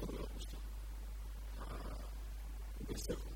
нас, нас зацепило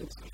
it's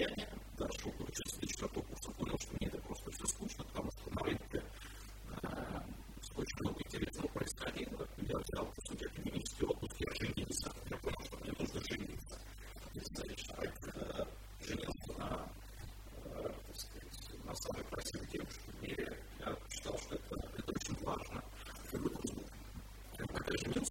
состояние, дальше уключил следующий поток курса, понял, что мне это просто все скучно, потому что на рынке э, очень много интересного происходило. Я взял, по сути, академический отпуск, я женился, я понял, что мне нужно жениться. Если человек э, женился на, э, так сказать, на самой красивой девушке в мире, я считал, что это, это очень важно. Когда я женился,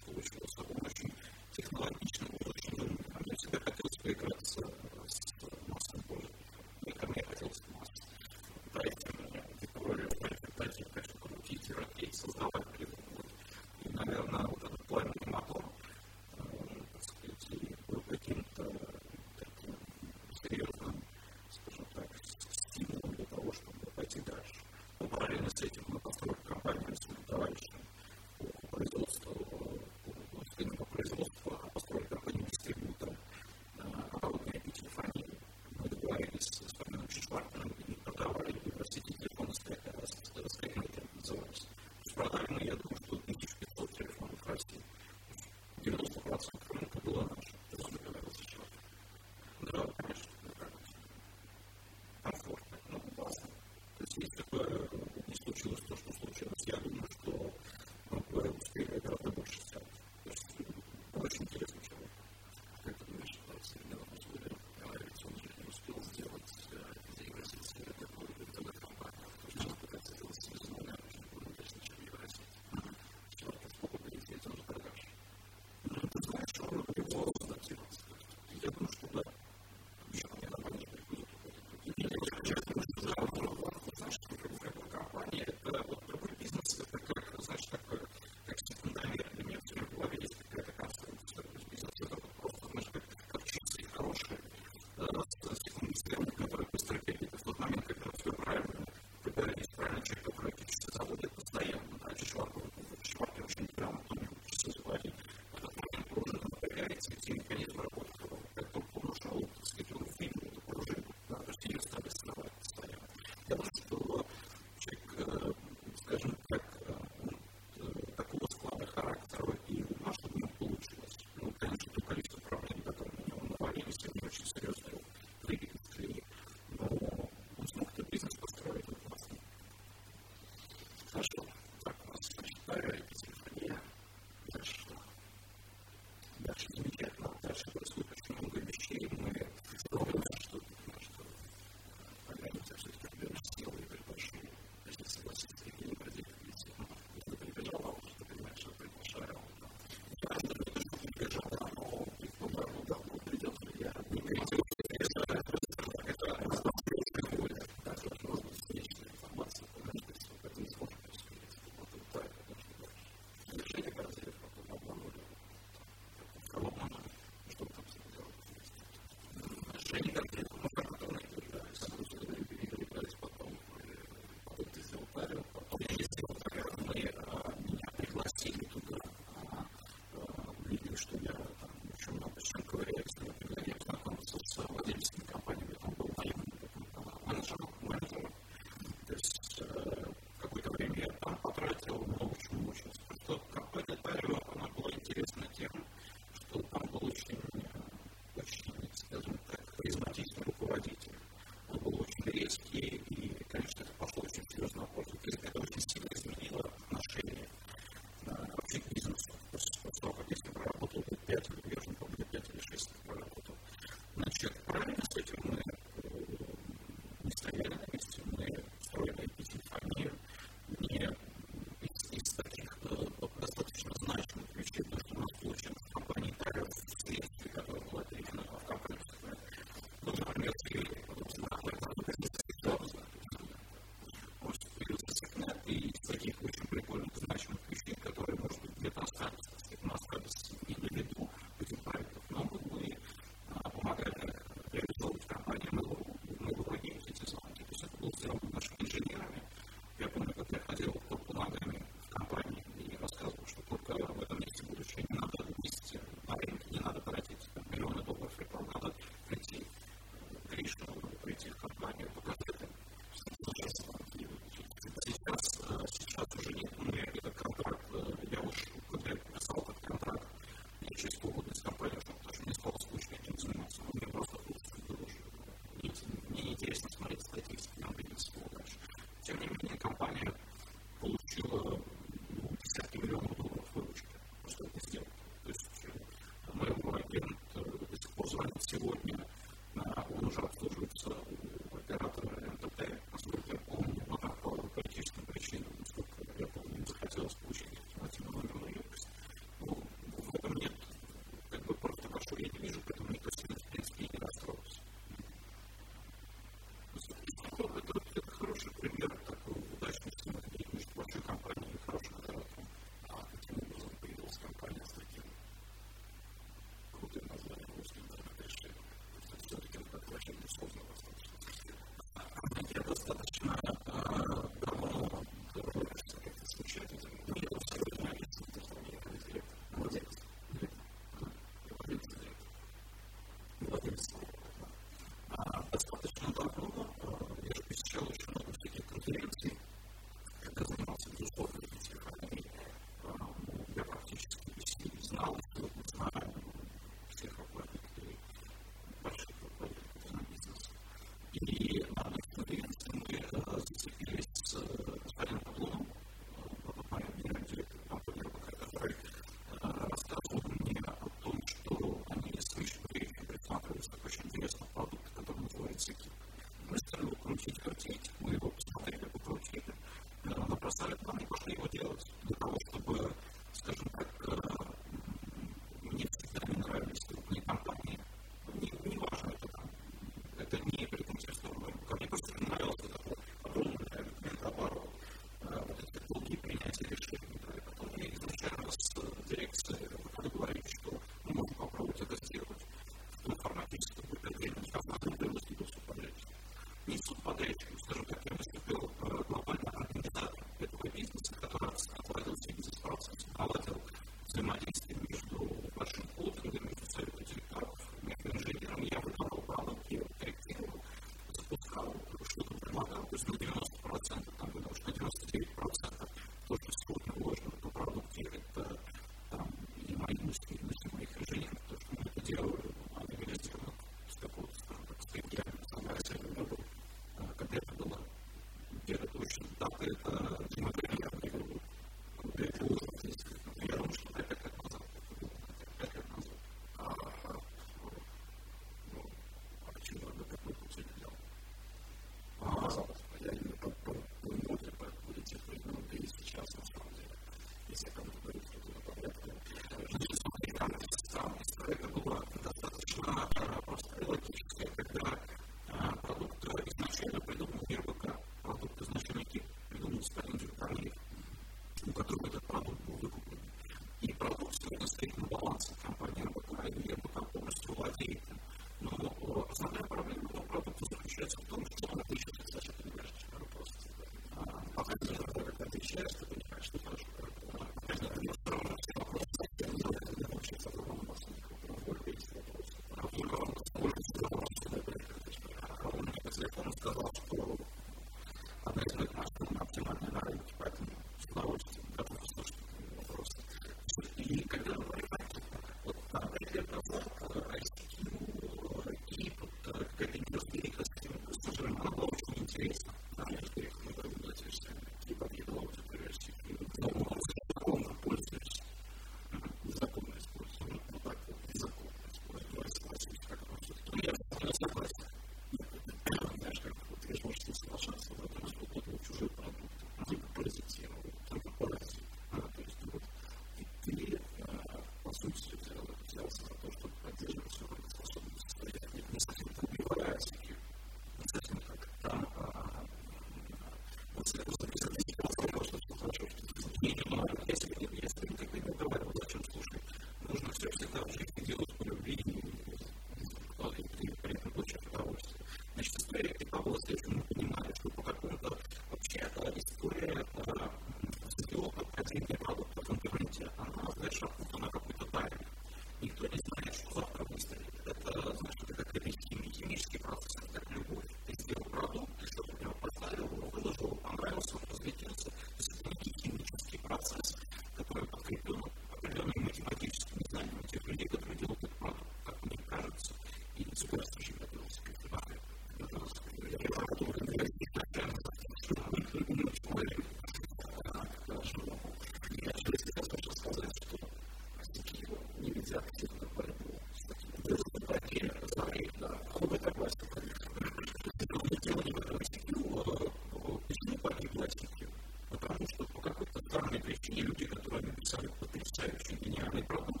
pensare potenziale su only problem.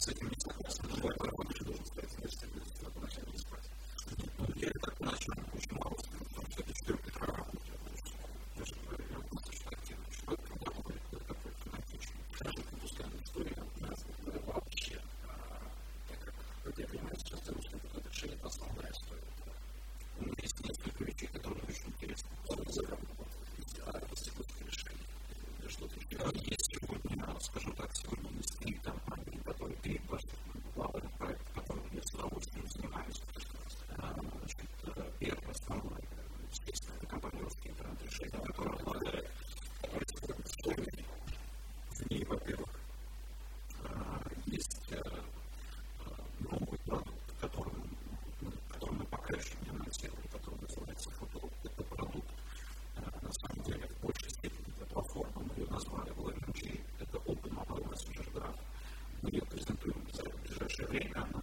as a community. Okay. Um.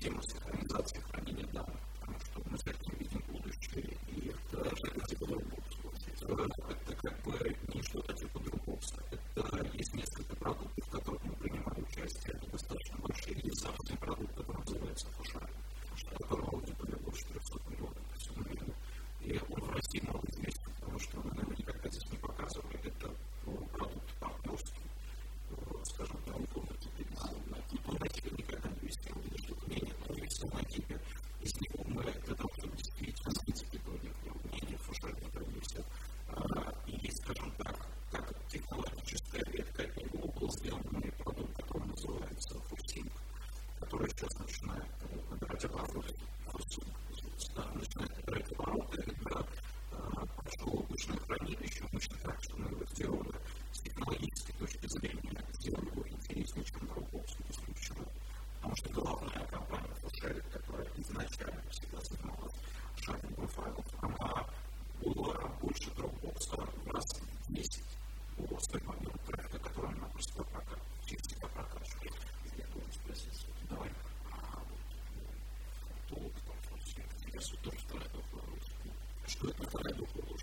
que く働くこと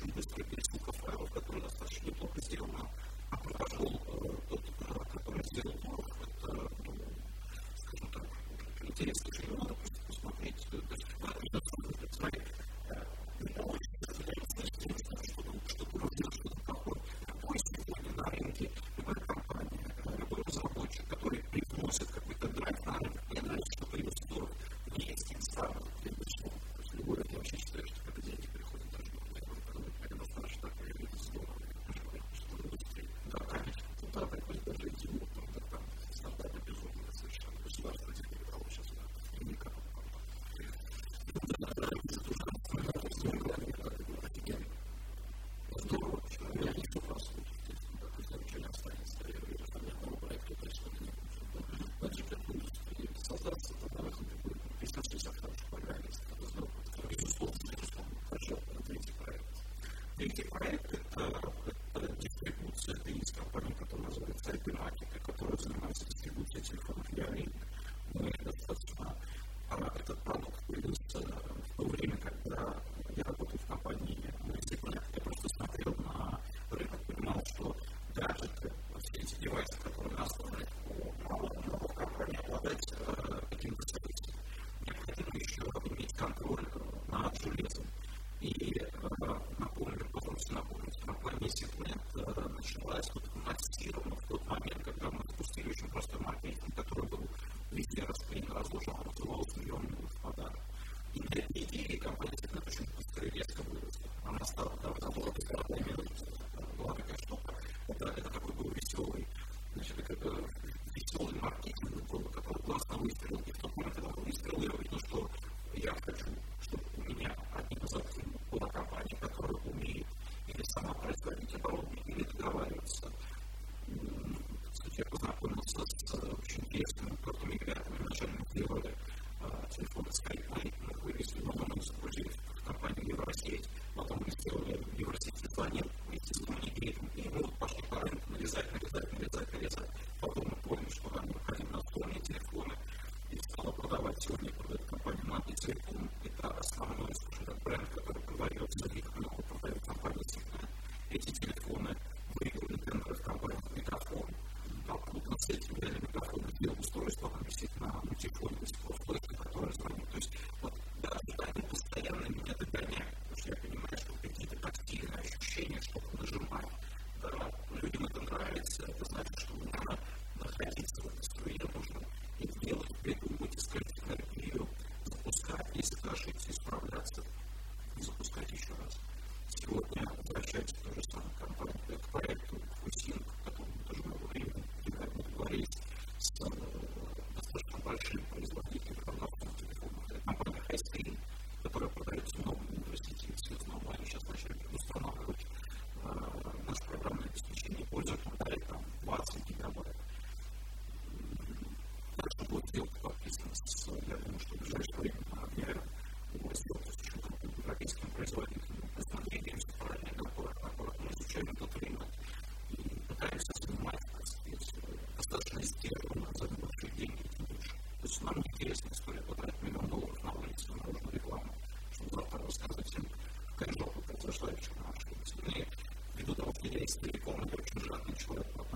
interpretation of the scriptures целиком дочь ужасный человек.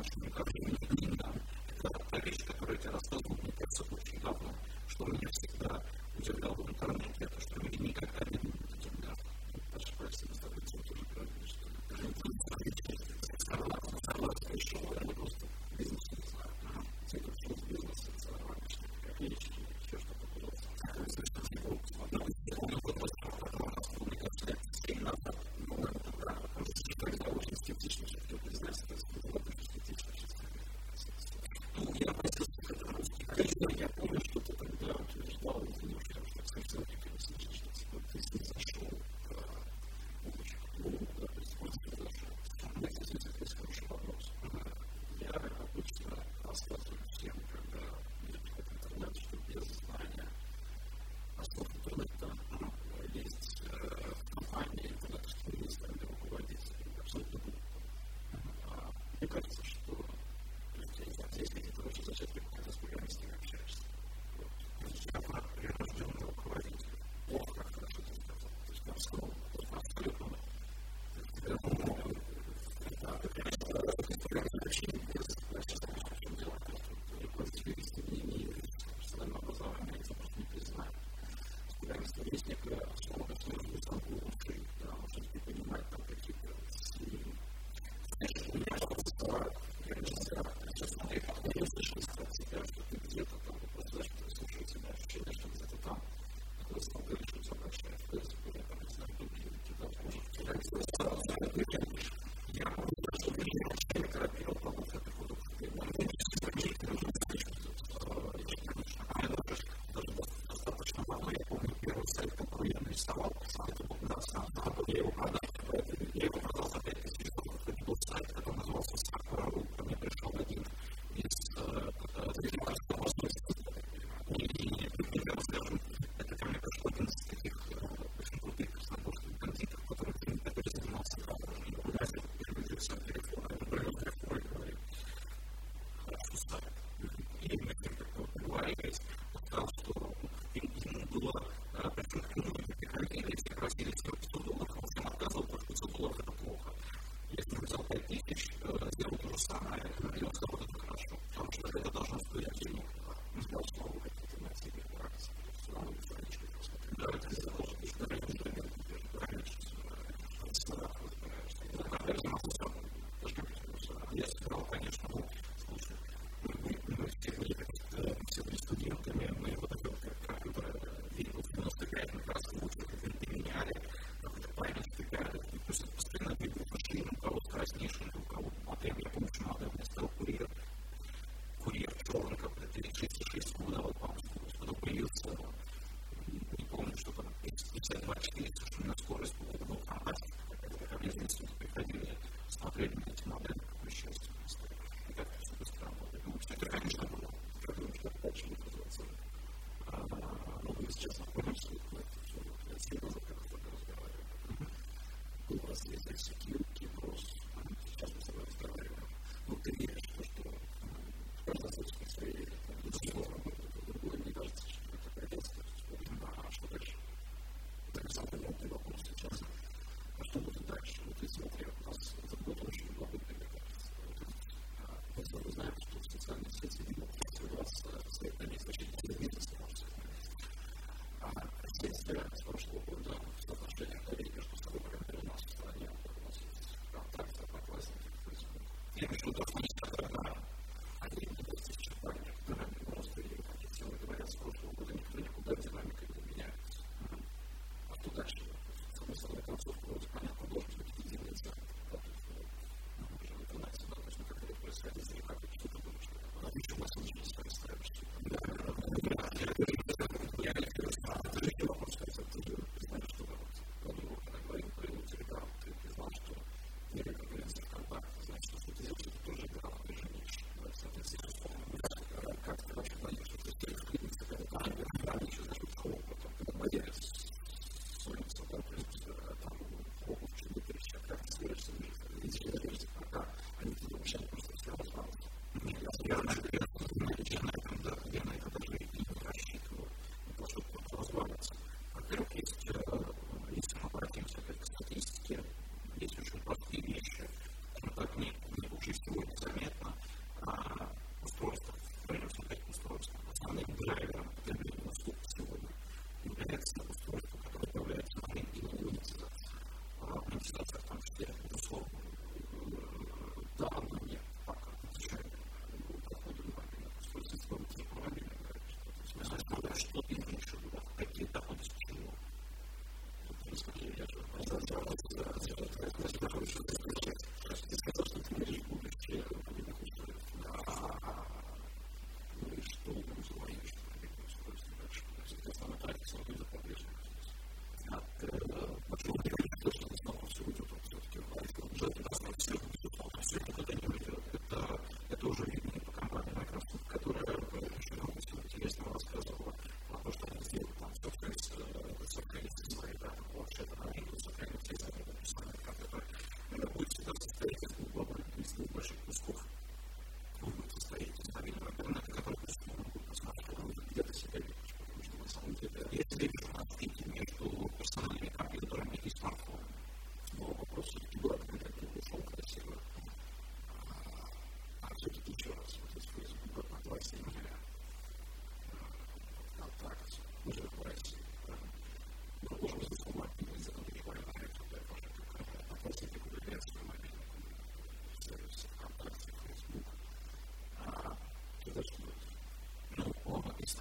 tiene sus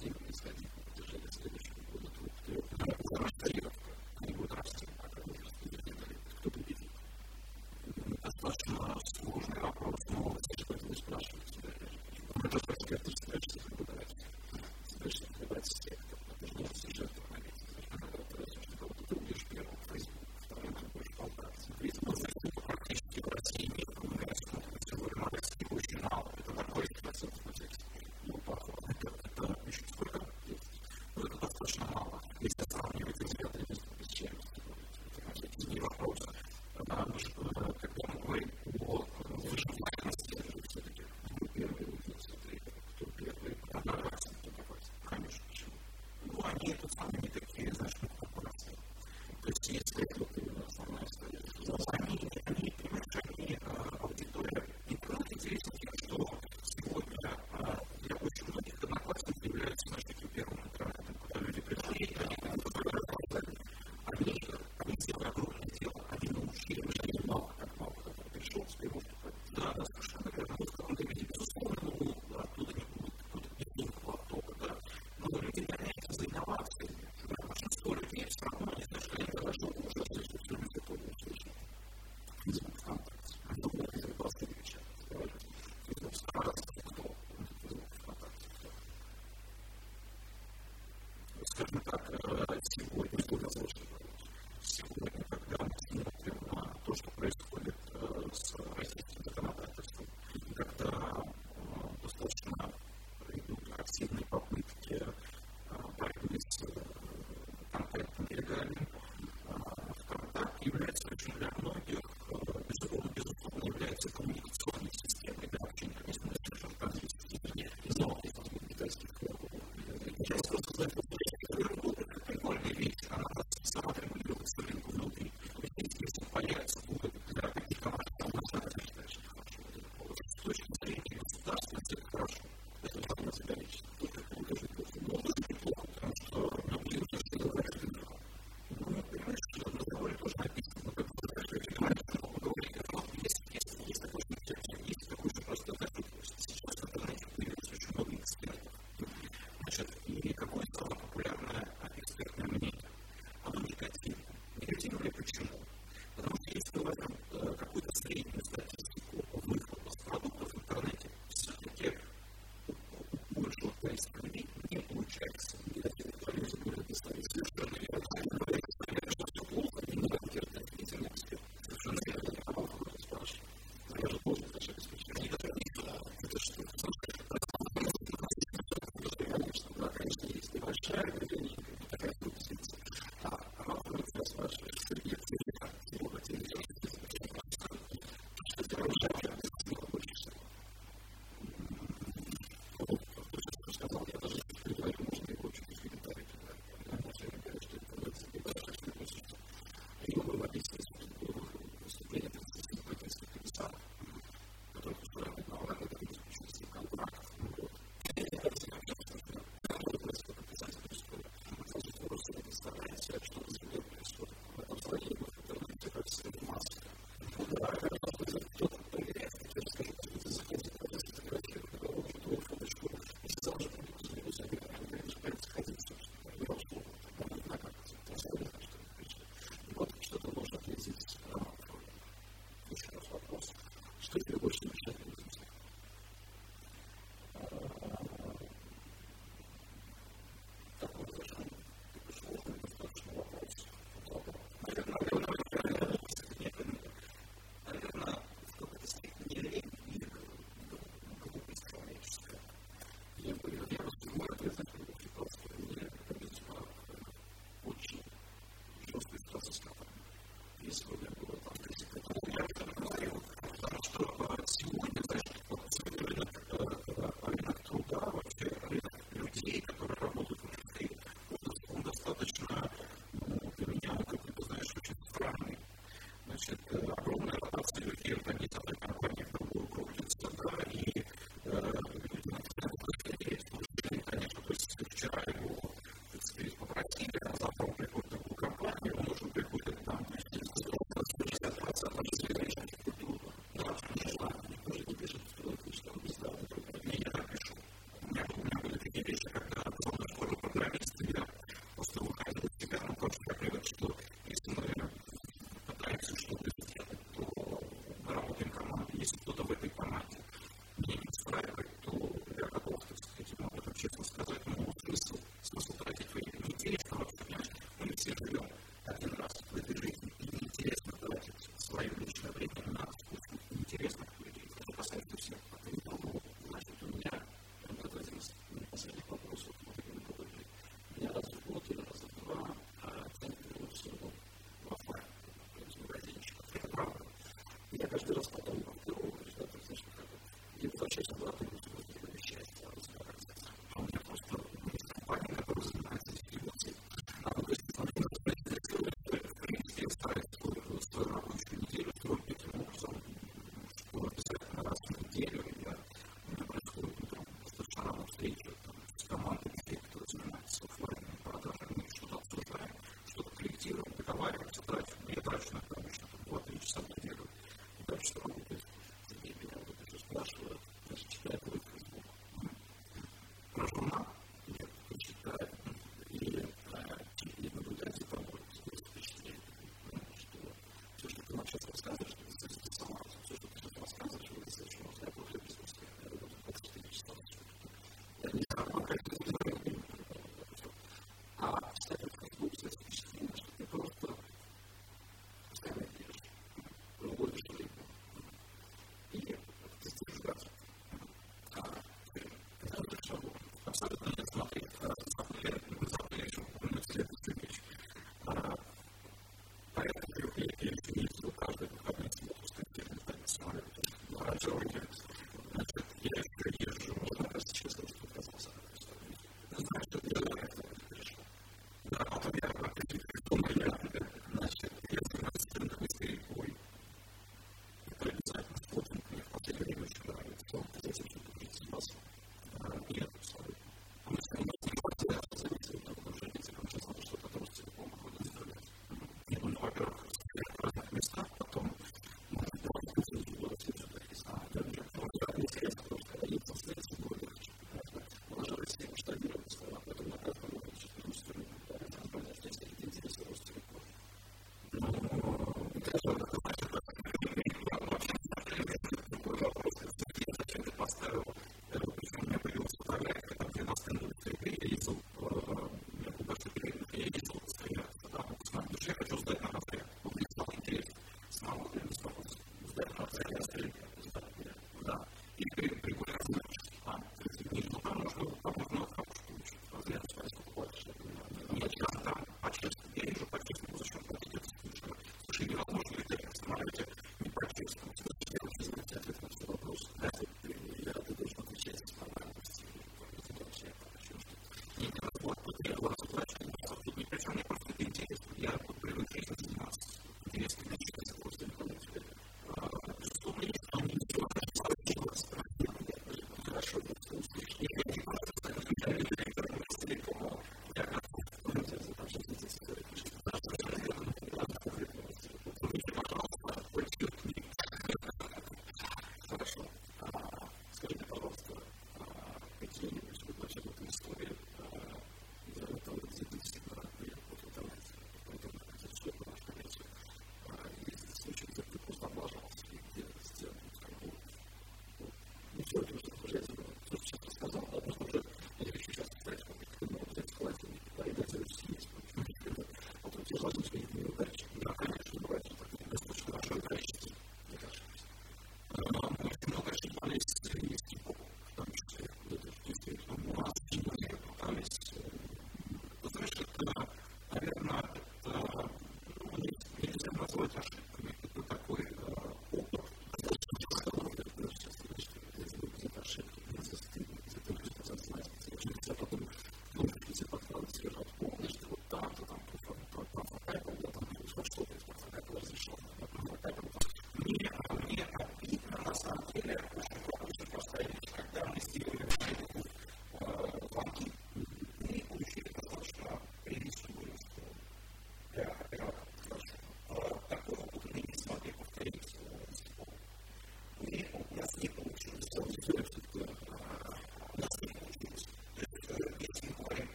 вчера его, так сказать, попросили, а person That's what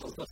crystals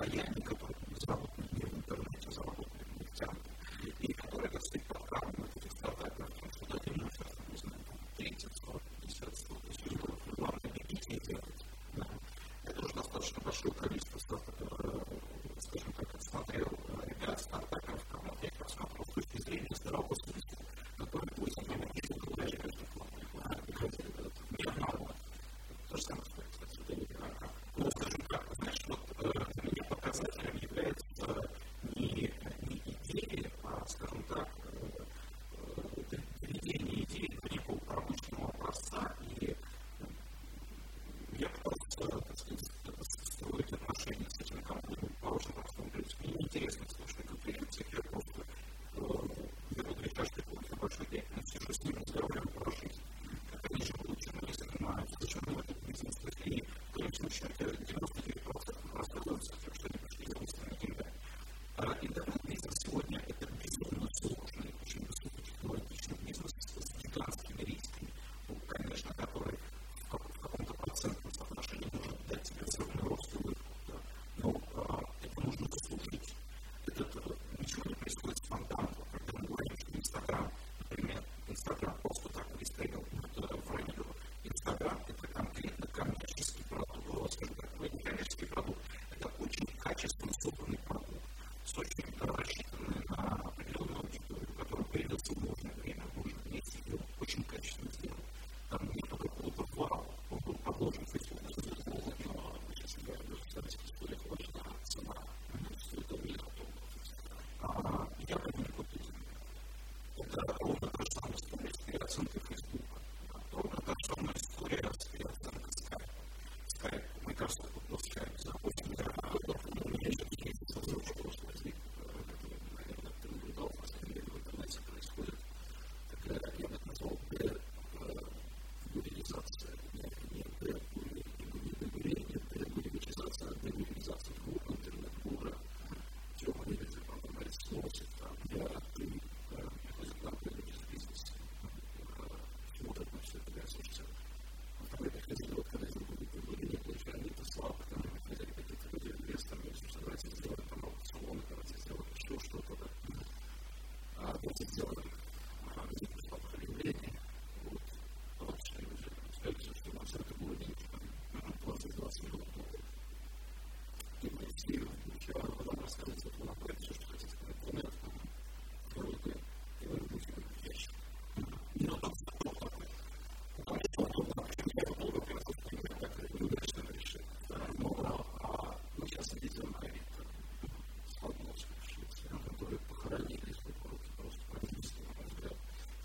показателем является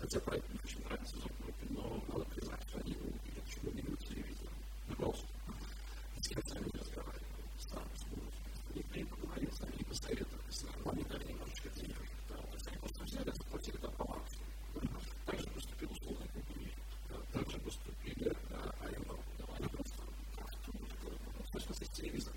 Хотя проект мне очень нравится, Зубнопи, но надо признать, что они его увидят, что не видят телевизор. ну Просто. С концами не разговариваю, сам с Они И ней поговорили, они посоветовали, с нормальной дали немножечко денег. есть они просто взяли, заплатили там баланс. Так Также поступил условный компания. Так же поступили, а я могу. Они просто как-то, ну, такое, точно с телевизора.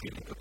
feeling of